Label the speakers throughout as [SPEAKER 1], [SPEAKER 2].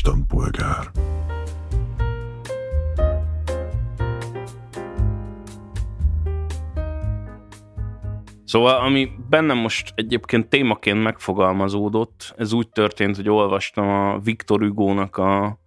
[SPEAKER 1] istenpolgár.
[SPEAKER 2] Szóval, ami bennem most egyébként témaként megfogalmazódott, ez úgy történt, hogy olvastam a Viktor Hugo-nak a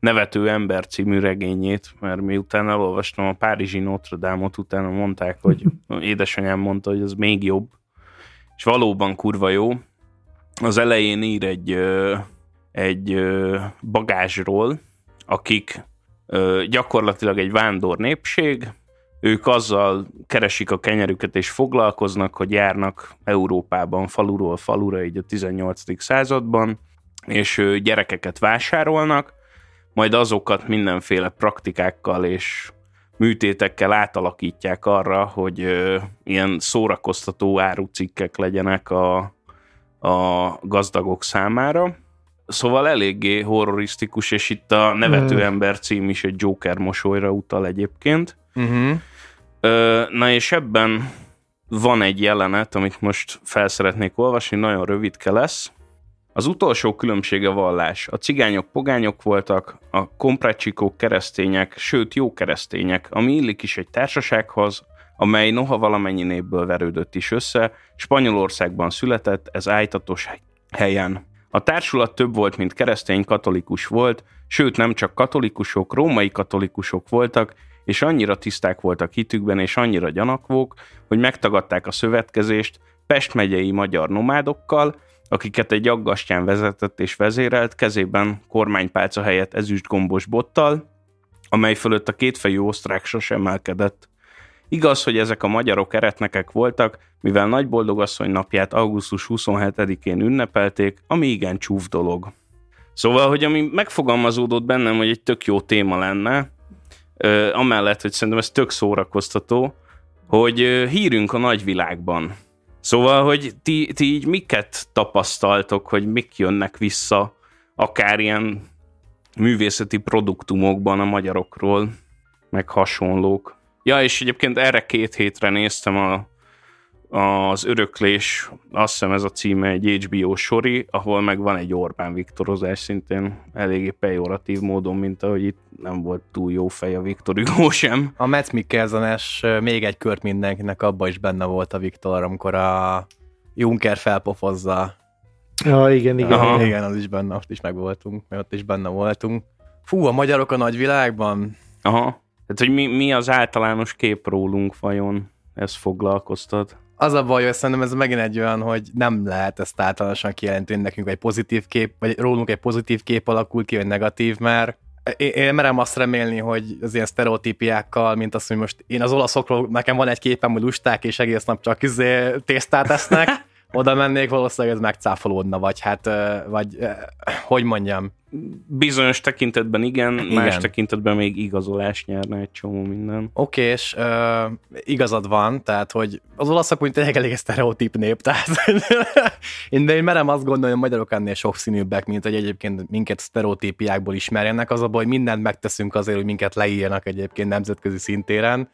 [SPEAKER 2] Nevető ember című regényét, mert miután elolvastam a Párizsi Notre Dame-ot, utána mondták, hogy édesanyám mondta, hogy az még jobb, és valóban kurva jó. Az elején ír egy, egy bagázsról, akik gyakorlatilag egy vándor népség, ők azzal keresik a kenyerüket és foglalkoznak, hogy járnak Európában faluról falura így a 18. században, és gyerekeket vásárolnak, majd azokat mindenféle praktikákkal és műtétekkel átalakítják arra, hogy ö, ilyen szórakoztató árucikkek legyenek a, a gazdagok számára. Szóval eléggé horrorisztikus, és itt a Nevető mm. ember cím is egy Joker mosolyra utal egyébként. Uh-huh. Ö, na és ebben van egy jelenet, amit most fel szeretnék olvasni, nagyon rövidke lesz. Az utolsó különbsége vallás. A cigányok pogányok voltak, a komprácsikók keresztények, sőt jó keresztények, ami illik is egy társasághoz, amely noha valamennyi népből verődött is össze, Spanyolországban született, ez ájtatos helyen. A társulat több volt, mint keresztény katolikus volt, sőt nem csak katolikusok, római katolikusok voltak, és annyira tiszták voltak hitükben, és annyira gyanakvók, hogy megtagadták a szövetkezést Pest megyei magyar nomádokkal, akiket egy aggastyán vezetett és vezérelt, kezében kormánypálca helyett ezüst gombos bottal, amely fölött a kétfejű osztrák sosem emelkedett. Igaz, hogy ezek a magyarok eretnekek voltak, mivel Nagy Boldogasszony napját augusztus 27-én ünnepelték, ami igen csúf dolog. Szóval, hogy ami megfogalmazódott bennem, hogy egy tök jó téma lenne, amellett, hogy szerintem ez tök szórakoztató, hogy hírünk a nagyvilágban. Szóval, hogy ti, ti így miket tapasztaltok, hogy mik jönnek vissza, akár ilyen művészeti produktumokban a magyarokról, meg hasonlók. Ja, és egyébként erre két hétre néztem a az Öröklés, azt hiszem ez a címe egy HBO sori, ahol meg van egy Orbán Viktorozás szintén eléggé pejoratív módon, mint ahogy itt nem volt túl jó fej a Viktor Hugo sem.
[SPEAKER 3] A Matt Mikkelsenes még egy kört mindenkinek, abban is benne volt a Viktor, amikor a Juncker felpofozza.
[SPEAKER 4] Ja, igen, igen. Aha.
[SPEAKER 3] Igen, az is benne, ott is megvoltunk, mert ott is benne voltunk. Fú, a magyarok a nagyvilágban?
[SPEAKER 2] Aha. Tehát, hogy mi, mi az általános kép rólunk vajon? Ez foglalkoztat?
[SPEAKER 3] az a baj, hogy szerintem ez megint egy olyan, hogy nem lehet ezt általánosan kijelenteni, nekünk egy pozitív kép, vagy rólunk egy pozitív kép alakul ki, vagy negatív, mert én, merem azt remélni, hogy az ilyen sztereotípiákkal, mint azt, hogy most én az olaszokról, nekem van egy képem, hogy lusták, és egész nap csak izé tésztát esznek, oda mennék, valószínűleg ez megcáfolódna, vagy hát, vagy hogy mondjam.
[SPEAKER 2] Bizonyos tekintetben igen, igen. más tekintetben még igazolás nyerne egy csomó minden.
[SPEAKER 3] Oké, okay, és uh, igazad van, tehát, hogy az olaszok úgy tényleg elég sztereotíp nép, tehát én, de én merem azt gondolni, hogy magyarok ennél sokszínűbbek, mint hogy egyébként minket sztereotípiákból ismerjenek, az a baj, hogy mindent megteszünk azért, hogy minket leírjanak egyébként nemzetközi szintéren,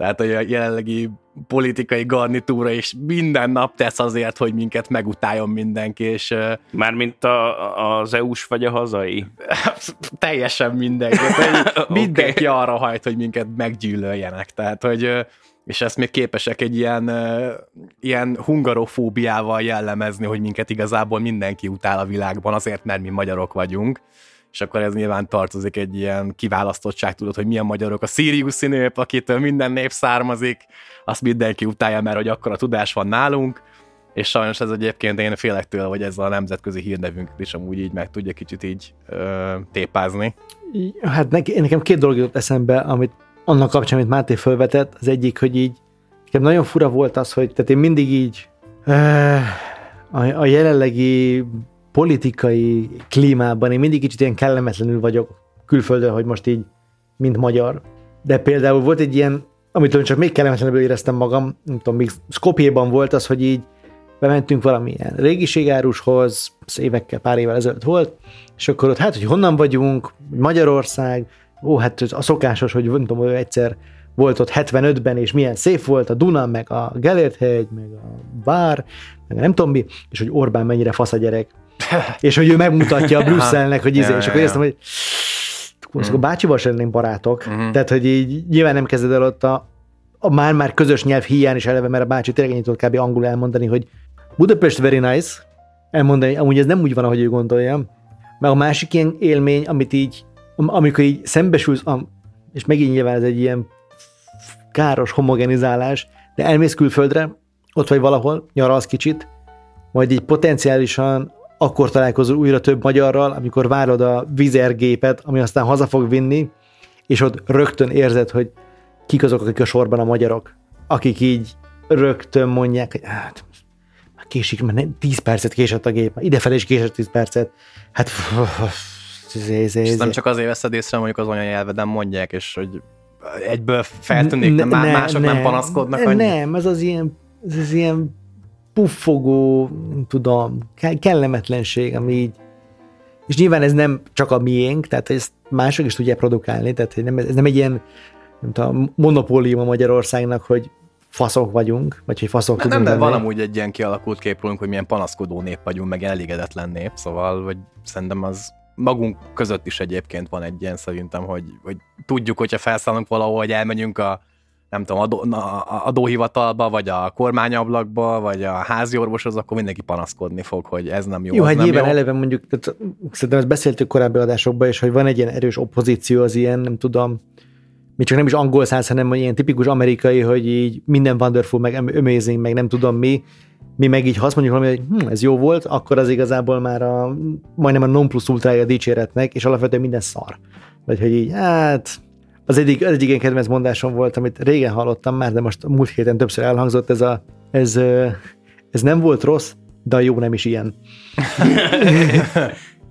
[SPEAKER 3] tehát a jelenlegi politikai garnitúra is minden nap tesz azért, hogy minket megutáljon mindenki, és...
[SPEAKER 2] Mármint a, az EU-s vagy a hazai?
[SPEAKER 3] Teljesen mindenki. okay. Mindenki arra hajt, hogy minket meggyűlöljenek. Tehát, hogy és ezt még képesek egy ilyen, ilyen hungarofóbiával jellemezni, hogy minket igazából mindenki utál a világban, azért, mert mi magyarok vagyunk és akkor ez nyilván tartozik egy ilyen kiválasztottság, tudod, hogy milyen magyarok. A Sirius nép, akitől minden nép származik, azt mindenki utálja, mert hogy akkor a tudás van nálunk, és sajnos ez egyébként én félek tőle, hogy ez a nemzetközi hírnevünk is amúgy így meg tudja kicsit így ö, tépázni.
[SPEAKER 4] Hát neki, nekem két dolog jutott eszembe, amit annak kapcsán, amit Máté felvetett, az egyik, hogy így nekem nagyon fura volt az, hogy tehát én mindig így ö, a, a jelenlegi politikai klímában én mindig kicsit ilyen kellemetlenül vagyok külföldön, hogy most így, mint magyar. De például volt egy ilyen, amitől csak még kellemetlenebbül éreztem magam, nem tudom, még Skopjéban volt az, hogy így bementünk valamilyen régiségárushoz, évekkel, pár évvel ezelőtt volt, és akkor ott hát, hogy honnan vagyunk, Magyarország, ó, hát a szokásos, hogy nem tudom, egyszer volt ott 75-ben, és milyen szép volt a Duna, meg a Gellért hegy, meg a Bár, meg a nem tudom mi, és hogy Orbán mennyire fasz a gyerek. és hogy ő megmutatja a Brüsszelnek, hogy izé, és akkor éreztem, hogy most a bácsival sem lennénk barátok. Tehát, hogy így nyilván nem kezded el ott a, a már-már közös nyelv hiány is eleve, mert a bácsi tényleg ennyit kb. angol elmondani, hogy Budapest very nice, elmondani, amúgy ez nem úgy van, ahogy ő gondolja. Meg a másik ilyen élmény, amit így, am- amikor így szembesülsz, és megint nyilván ez egy ilyen káros homogenizálás, de elmész külföldre, ott vagy valahol, nyaralsz kicsit, majd így potenciálisan akkor találkozol újra több magyarral, amikor várod a vizergépet, ami aztán haza fog vinni, és ott rögtön érzed, hogy kik azok, akik a sorban a magyarok, akik így rögtön mondják, hogy hát, már késik, mert nem, 10 percet késett a gép, idefelé is késett 10 percet. Hát, ez, ez,
[SPEAKER 3] És
[SPEAKER 4] ez,
[SPEAKER 3] nem csak azért veszed észre, mondjuk az anyanyelveden mondják, és hogy egyből feltűnik,
[SPEAKER 4] Ne-
[SPEAKER 3] ne, má-
[SPEAKER 4] ne-
[SPEAKER 3] mások nem,
[SPEAKER 4] ne-
[SPEAKER 3] panaszkodnak
[SPEAKER 4] ne-. Nem, ez az ilyen, ez az ilyen puffogó, nem tudom, ke- kellemetlenség, ami így, és nyilván ez nem csak a miénk, tehát ezt mások is tudják produkálni, tehát hogy nem, ez nem egy ilyen, nem tudom, monopólium a Magyarországnak, hogy faszok vagyunk, vagy hogy faszok
[SPEAKER 3] Nem,
[SPEAKER 4] tudunk
[SPEAKER 3] de van
[SPEAKER 4] lenni.
[SPEAKER 3] amúgy egy ilyen kialakult kép rólunk, hogy milyen panaszkodó nép vagyunk, meg elégedetlen nép, szóval vagy szerintem az magunk között is egyébként van egy ilyen szerintem, hogy, hogy tudjuk, hogyha felszállunk valahol, hogy elmegyünk a nem tudom, adó, na, adóhivatalba, vagy a kormányablakba, vagy a házi orvoshoz, akkor mindenki panaszkodni fog, hogy ez nem jó,
[SPEAKER 4] Jó, hát nyilván
[SPEAKER 3] jó.
[SPEAKER 4] eleve mondjuk, tehát szerintem ezt beszéltük korábbi adásokban is, hogy van egy ilyen erős opozíció az ilyen, nem tudom, még csak nem is angol száz, hanem ilyen tipikus amerikai, hogy így minden wonderful, meg amazing, meg nem tudom mi, mi meg így, ha azt mondjuk valami, hogy hm, ez jó volt, akkor az igazából már a, majdnem a non plus ultrája a dicséretnek, és alapvetően minden szar. Vagy hogy így, hát, az egyik, az egyik ilyen kedvenc mondásom volt, amit régen hallottam már, de most múlt héten többször elhangzott, ez a, ez, ez nem volt rossz, de a jó nem is ilyen.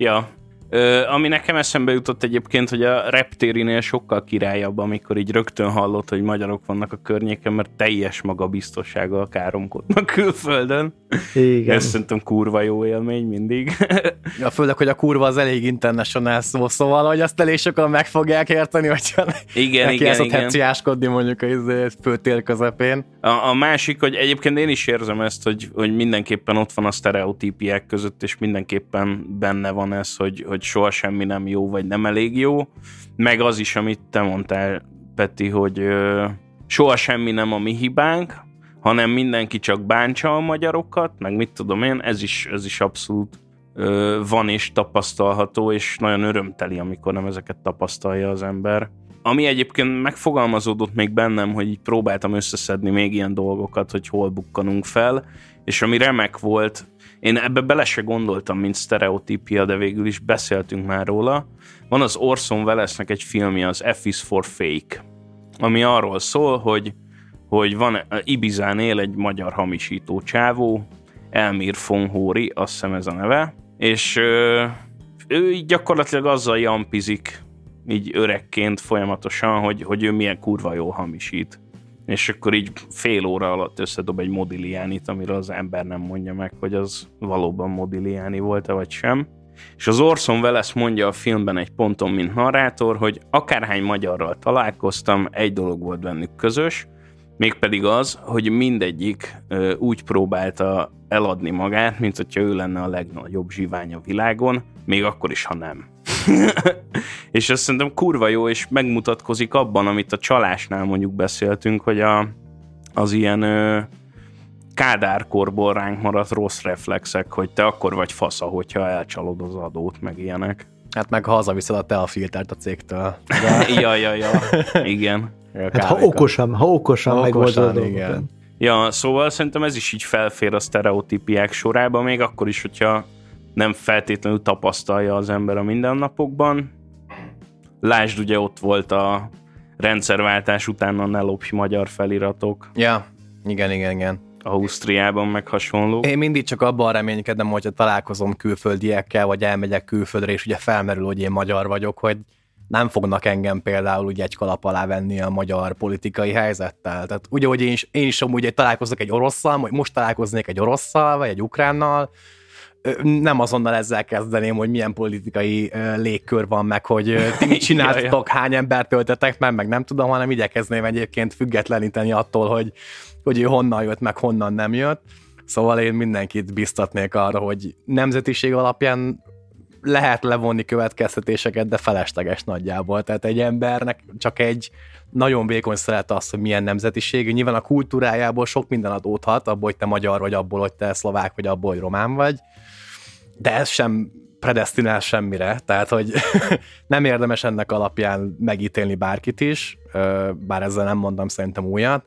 [SPEAKER 2] Ja. Ö, ami nekem eszembe jutott egyébként, hogy a reptérinél sokkal királyabb, amikor így rögtön hallott, hogy magyarok vannak a környéken, mert teljes magabiztossággal káromkodnak külföldön.
[SPEAKER 4] Igen.
[SPEAKER 2] Ez szerintem kurva jó élmény mindig.
[SPEAKER 3] Ja, főleg, hogy a kurva az elég international szó, szóval, hogy azt elég sokan meg fogják érteni, hogyha
[SPEAKER 2] Igen,
[SPEAKER 3] neki
[SPEAKER 2] igen,
[SPEAKER 3] ezt ott
[SPEAKER 2] igen.
[SPEAKER 3] heciáskodni mondjuk a izé, főtér közepén.
[SPEAKER 2] A, a másik, hogy egyébként én is érzem ezt, hogy, hogy mindenképpen ott van a sztereotípiák között, és mindenképpen benne van ez, hogy, hogy soha semmi nem jó, vagy nem elég jó. Meg az is, amit te mondtál, Peti, hogy ö, soha semmi nem a mi hibánk, hanem mindenki csak bántsa a magyarokat, meg mit tudom én, ez is, ez is abszolút ö, van és tapasztalható, és nagyon örömteli, amikor nem ezeket tapasztalja az ember. Ami egyébként megfogalmazódott még bennem, hogy így próbáltam összeszedni még ilyen dolgokat, hogy hol bukkanunk fel, és ami remek volt, én ebbe bele se gondoltam, mint sztereotípia, de végül is beszéltünk már róla. Van az Orson Wellesnek egy filmje, az F is for Fake, ami arról szól, hogy, hogy van Ibizán él egy magyar hamisító csávó, Elmir Fonhóri, azt hiszem ez a neve, és ö, ő így gyakorlatilag azzal jampizik, így öregként folyamatosan, hogy, hogy ő milyen kurva jól hamisít. És akkor így fél óra alatt összedob egy Modigliánit, amiről az ember nem mondja meg, hogy az valóban Modigliáni volt-e vagy sem. És az Orson Welles mondja a filmben egy ponton, mint narrátor, hogy akárhány magyarral találkoztam, egy dolog volt bennük közös, mégpedig az, hogy mindegyik ö, úgy próbálta eladni magát, mint hogyha ő lenne a legnagyobb zsivány a világon, még akkor is, ha nem. és ez szerintem kurva jó, és megmutatkozik abban, amit a csalásnál mondjuk beszéltünk, hogy a, az ilyen ö, kádárkorból ránk maradt rossz reflexek, hogy te akkor vagy fasza, hogyha elcsalod az adót, meg ilyenek.
[SPEAKER 3] Hát meg ha hazaviszed a teafiltert a cégtől.
[SPEAKER 2] ja, ja, ja, igen.
[SPEAKER 4] Hát ha okosan, ha okosan,
[SPEAKER 3] Ha
[SPEAKER 4] a
[SPEAKER 3] okosan,
[SPEAKER 4] dolgokat.
[SPEAKER 3] igen.
[SPEAKER 2] Ja, szóval szerintem ez is így felfér a sztereotípiák sorába, még akkor is, hogyha nem feltétlenül tapasztalja az ember a mindennapokban. Lásd, ugye ott volt a rendszerváltás után a ne lopj magyar feliratok
[SPEAKER 3] Ja, igen, igen, igen.
[SPEAKER 2] Ausztriában, meg hasonló.
[SPEAKER 3] Én mindig csak abban reménykedem, hogyha találkozom külföldiekkel, vagy elmegyek külföldre, és ugye felmerül, hogy én magyar vagyok, hogy nem fognak engem például ugye egy kalap alá venni a magyar politikai helyzettel. Tehát ugye, hogy én is, én is amúgy találkozok egy orosszal, vagy most találkoznék egy orosszal, vagy egy ukránnal, nem azonnal ezzel kezdeném, hogy milyen politikai légkör van, meg hogy ti mit csináltok, hány embert töltetek meg, meg nem tudom, hanem igyekezném egyébként függetleníteni attól, hogy, hogy ő honnan jött, meg honnan nem jött. Szóval én mindenkit biztatnék arra, hogy nemzetiség alapján lehet levonni következtetéseket, de felesleges nagyjából. Tehát egy embernek csak egy nagyon vékony szeret az, hogy milyen nemzetiség. Nyilván a kultúrájából sok minden adódhat, abból, hogy te magyar vagy, abból, hogy te szlovák vagy, abból, hogy román vagy. De ez sem predestinál semmire, tehát hogy nem érdemes ennek alapján megítélni bárkit is, bár ezzel nem mondom szerintem újat.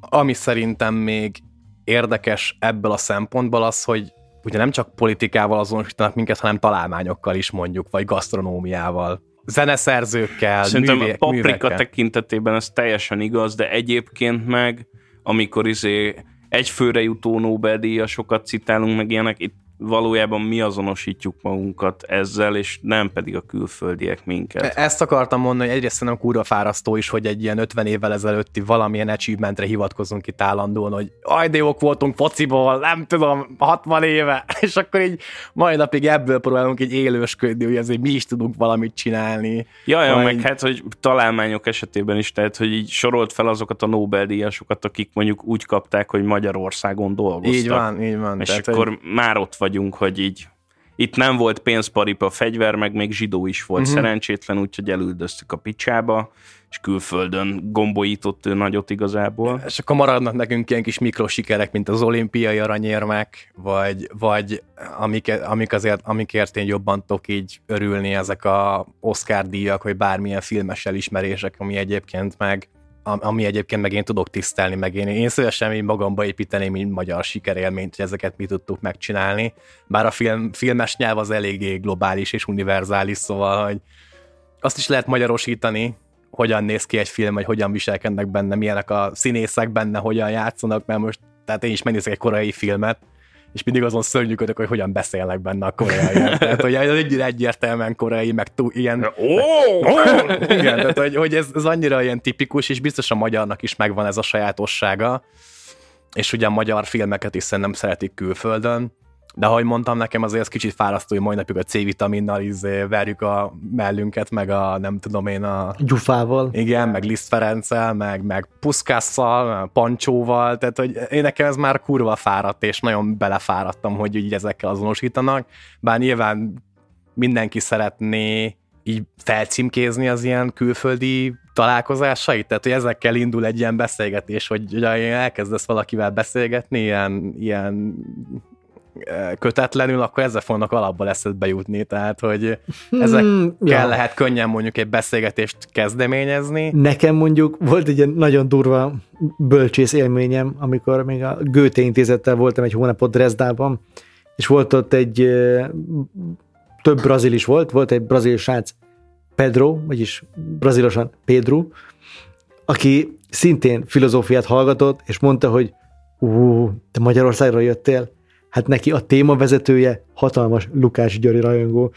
[SPEAKER 3] Ami szerintem még érdekes ebből a szempontból az, hogy ugye nem csak politikával azonosítanak minket, hanem találmányokkal is mondjuk, vagy gasztronómiával zeneszerzőkkel,
[SPEAKER 2] Szerintem
[SPEAKER 3] művé,
[SPEAKER 2] a paprika
[SPEAKER 3] művekkel.
[SPEAKER 2] tekintetében ez teljesen igaz, de egyébként meg, amikor izé egyfőre jutó Nobel-díjasokat citálunk, meg ilyenek, itt valójában mi azonosítjuk magunkat ezzel, és nem pedig a külföldiek minket.
[SPEAKER 3] Ezt akartam mondani, hogy egyrészt nem kurva fárasztó is, hogy egy ilyen 50 évvel ezelőtti valamilyen achievementre hivatkozunk itt állandóan, hogy aj, de jók voltunk fociból, nem tudom, 60 éve, és akkor így mai napig ebből próbálunk így élősködni, hogy azért mi is tudunk valamit csinálni.
[SPEAKER 2] Ja, ja,
[SPEAKER 3] Majd-
[SPEAKER 2] meg hát, hogy találmányok esetében is, tehát, hogy így sorolt fel azokat a Nobel-díjasokat, akik mondjuk úgy kapták, hogy Magyarországon dolgoztak.
[SPEAKER 3] Így van, így van.
[SPEAKER 2] És
[SPEAKER 3] Tehát,
[SPEAKER 2] akkor
[SPEAKER 3] hogy-
[SPEAKER 2] már ott vagyunk, hogy így itt nem volt pénzparipa fegyver, meg még zsidó is volt uh-huh. szerencsétlen, úgyhogy elüldöztük a picsába, és külföldön gombolított ő nagyot igazából.
[SPEAKER 3] És akkor maradnak nekünk ilyen kis mikrosikerek, mint az olimpiai aranyérmek, vagy, vagy amik, amik azért, amikért én jobban tudok így örülni, ezek a Oscar díjak, vagy bármilyen filmes elismerések, ami egyébként meg ami egyébként meg én tudok tisztelni, meg én, én szívesen így magamba építeném, mint magyar sikerélményt, hogy ezeket mi tudtuk megcsinálni. Bár a film, filmes nyelv az eléggé globális és univerzális, szóval, hogy azt is lehet magyarosítani, hogyan néz ki egy film, vagy hogyan viselkednek benne, milyenek a színészek benne, hogyan játszanak, mert most, tehát én is megnézek egy koreai filmet, és mindig azon szörnyűködök, hogy hogyan beszélnek benne a koreaiak. Tehát, hogy ez egy egyértelműen koreai, meg túl, ilyen... Igen, tehát, hogy, hogy ez, ez annyira ilyen tipikus, és biztos a magyarnak is megvan ez a sajátossága, és ugye a magyar filmeket is szerintem szeretik külföldön, de ahogy mondtam, nekem azért ez kicsit fárasztó, hogy mai napig a C-vitaminnal izé verjük a mellünket, meg a nem tudom én a
[SPEAKER 4] Gyufával.
[SPEAKER 3] igen, meg Liszt Ferenccel, meg, meg Puszkásszal, meg Pancsóval, tehát hogy én nekem ez már kurva fáradt, és nagyon belefáradtam, hogy így ezekkel azonosítanak, bár nyilván mindenki szeretné így felcímkézni az ilyen külföldi találkozásait, tehát hogy ezekkel indul egy ilyen beszélgetés, hogy ugye elkezdesz valakivel beszélgetni, ilyen, ilyen kötetlenül, akkor ezzel fognak alapból eszedbe jutni, tehát hogy
[SPEAKER 4] Hmm,
[SPEAKER 3] kell
[SPEAKER 4] ja.
[SPEAKER 3] lehet könnyen mondjuk egy beszélgetést kezdeményezni.
[SPEAKER 4] Nekem mondjuk volt egy nagyon durva bölcsész élményem, amikor még a Goethe intézettel voltam egy hónapot Dresdában, és volt ott egy több brazil is volt, volt egy brazil srác, Pedro, vagyis brazilosan Pedro, aki szintén filozófiát hallgatott, és mondta, hogy ú, te Magyarországról jöttél? Hát neki a témavezetője hatalmas Lukács Györi rajongó.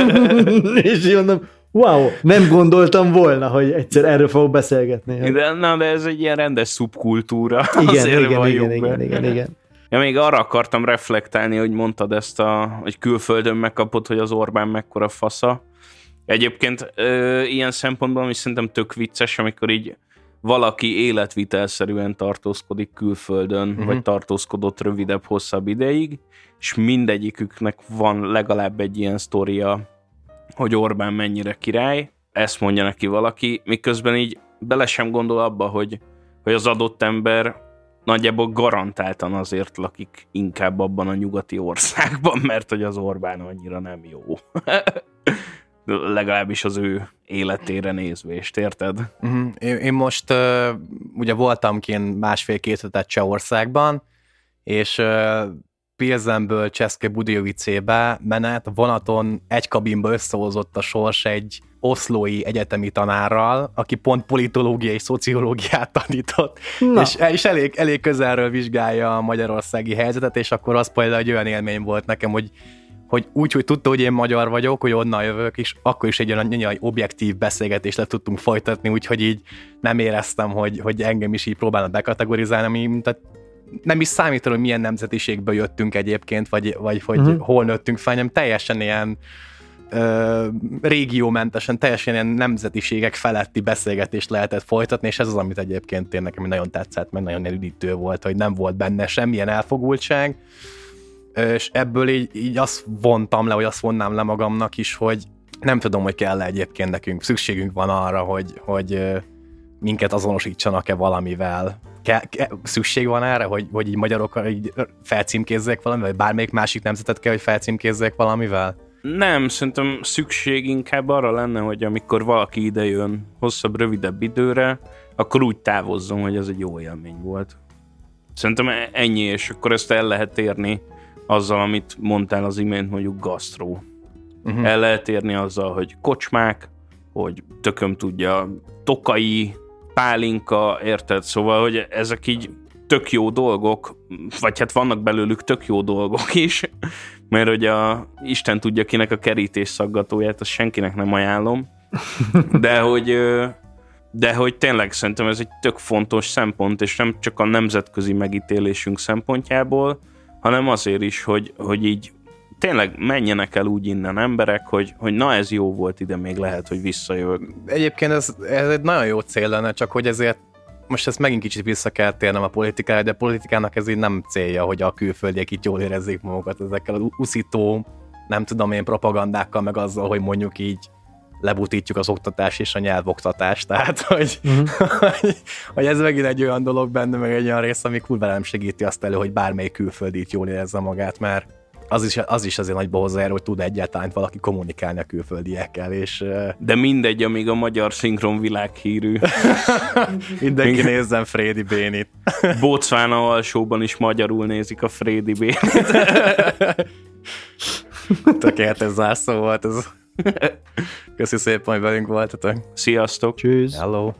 [SPEAKER 4] és így mondom, wow, nem gondoltam volna, hogy egyszer erről fogok beszélgetni.
[SPEAKER 2] De, na, de ez egy ilyen rendes szubkultúra.
[SPEAKER 4] Igen,
[SPEAKER 2] Azért
[SPEAKER 4] igen, igen, igen, igen, igen.
[SPEAKER 2] Ja, még arra akartam reflektálni, hogy mondtad ezt, a, hogy külföldön megkapod, hogy az Orbán mekkora fasza. Egyébként ö, ilyen szempontból, ami szerintem tök vicces, amikor így valaki életvitelszerűen tartózkodik külföldön, uh-huh. vagy tartózkodott rövidebb, hosszabb ideig, és mindegyiküknek van legalább egy ilyen sztoria, hogy Orbán mennyire király, ezt mondja neki valaki, miközben így bele sem gondol abba, hogy, hogy az adott ember nagyjából garantáltan azért lakik inkább abban a nyugati országban, mert hogy az Orbán annyira nem jó. Legalábbis az ő életére nézvést, érted?
[SPEAKER 3] Uh-huh. Én, én most uh, ugye voltam kint másfél-két hetet Csehországban, és uh, Pilzenből Cseszke Budjovicébe menet vonaton egy kabinba összehozott a sors egy oszlói egyetemi tanárral, aki pont politológia és szociológiát tanított,
[SPEAKER 4] Na.
[SPEAKER 3] és, és elég, elég közelről vizsgálja a magyarországi helyzetet, és akkor az például egy olyan élmény volt nekem, hogy hogy úgy, hogy tudta, hogy én magyar vagyok, hogy onnan jövök, és akkor is egy olyan olyan objektív beszélgetést le tudtunk folytatni, úgyhogy így nem éreztem, hogy, hogy engem is így próbálnak bekategorizálni, ami mint a nem is számít, hogy milyen nemzetiségből jöttünk egyébként, vagy, vagy hogy uh-huh. hol nőttünk fel, hanem teljesen ilyen ö, régiómentesen, teljesen ilyen nemzetiségek feletti beszélgetést lehetett folytatni, és ez az, amit egyébként én nekem nagyon tetszett, meg nagyon elüdítő volt, hogy nem volt benne semmilyen elfogultság, és ebből így, így azt vontam le, vagy azt vonnám le magamnak is, hogy nem tudom, hogy kell egyébként nekünk, szükségünk van arra, hogy, hogy minket azonosítsanak-e valamivel. Ke, ke, szükség van erre, hogy, hogy így magyarok így felcímkézzék valamivel, vagy bármelyik másik nemzetet kell, hogy felcímkézzék valamivel?
[SPEAKER 2] Nem, szerintem szükség inkább arra lenne, hogy amikor valaki ide jön hosszabb, rövidebb időre, akkor úgy távozzon, hogy ez egy jó élmény volt. Szerintem ennyi, és akkor ezt el lehet érni azzal, amit mondtál az imént, mondjuk gasztró. Uh-huh. El lehet érni azzal, hogy kocsmák, hogy tököm tudja, tokai, pálinka, érted? Szóval, hogy ezek így tök jó dolgok, vagy hát vannak belőlük tök jó dolgok is, mert hogy a Isten tudja kinek a kerítés szaggatóját, azt senkinek nem ajánlom, de hogy de hogy tényleg szerintem ez egy tök fontos szempont, és nem csak a nemzetközi megítélésünk szempontjából, hanem azért is, hogy, hogy így tényleg menjenek el úgy innen emberek, hogy, hogy na ez jó volt, ide még lehet, hogy visszajövök.
[SPEAKER 3] Egyébként ez, ez egy nagyon jó cél lenne, csak hogy ezért most ezt megint kicsit vissza kell térnem a politikára, de a politikának ez így nem célja, hogy a külföldiek itt jól érezzék magukat ezekkel az uszító, nem tudom én, propagandákkal, meg azzal, hogy mondjuk így lebutítjuk az oktatás és a nyelvoktatást, tehát hogy, uh-huh. hogy, hogy ez megint egy olyan dolog benne, meg egy olyan rész, ami kurva nem segíti azt elő, hogy bármelyik külföldi itt jól érezze magát, mert az is, az is azért nagyba hozzájár, hogy tud egyáltalán valaki kommunikálni a külföldiekkel, és...
[SPEAKER 2] De mindegy, amíg a magyar szinkron világhírű.
[SPEAKER 3] Mindenki nézzen Frédi Bénit.
[SPEAKER 2] Bocvána alsóban is magyarul nézik a Frédi Bénit.
[SPEAKER 3] Tökéletes zárszó volt ez. Köszi szépen, hogy velünk voltatok.
[SPEAKER 2] Sziasztok.
[SPEAKER 4] Tschüss.
[SPEAKER 3] Hello.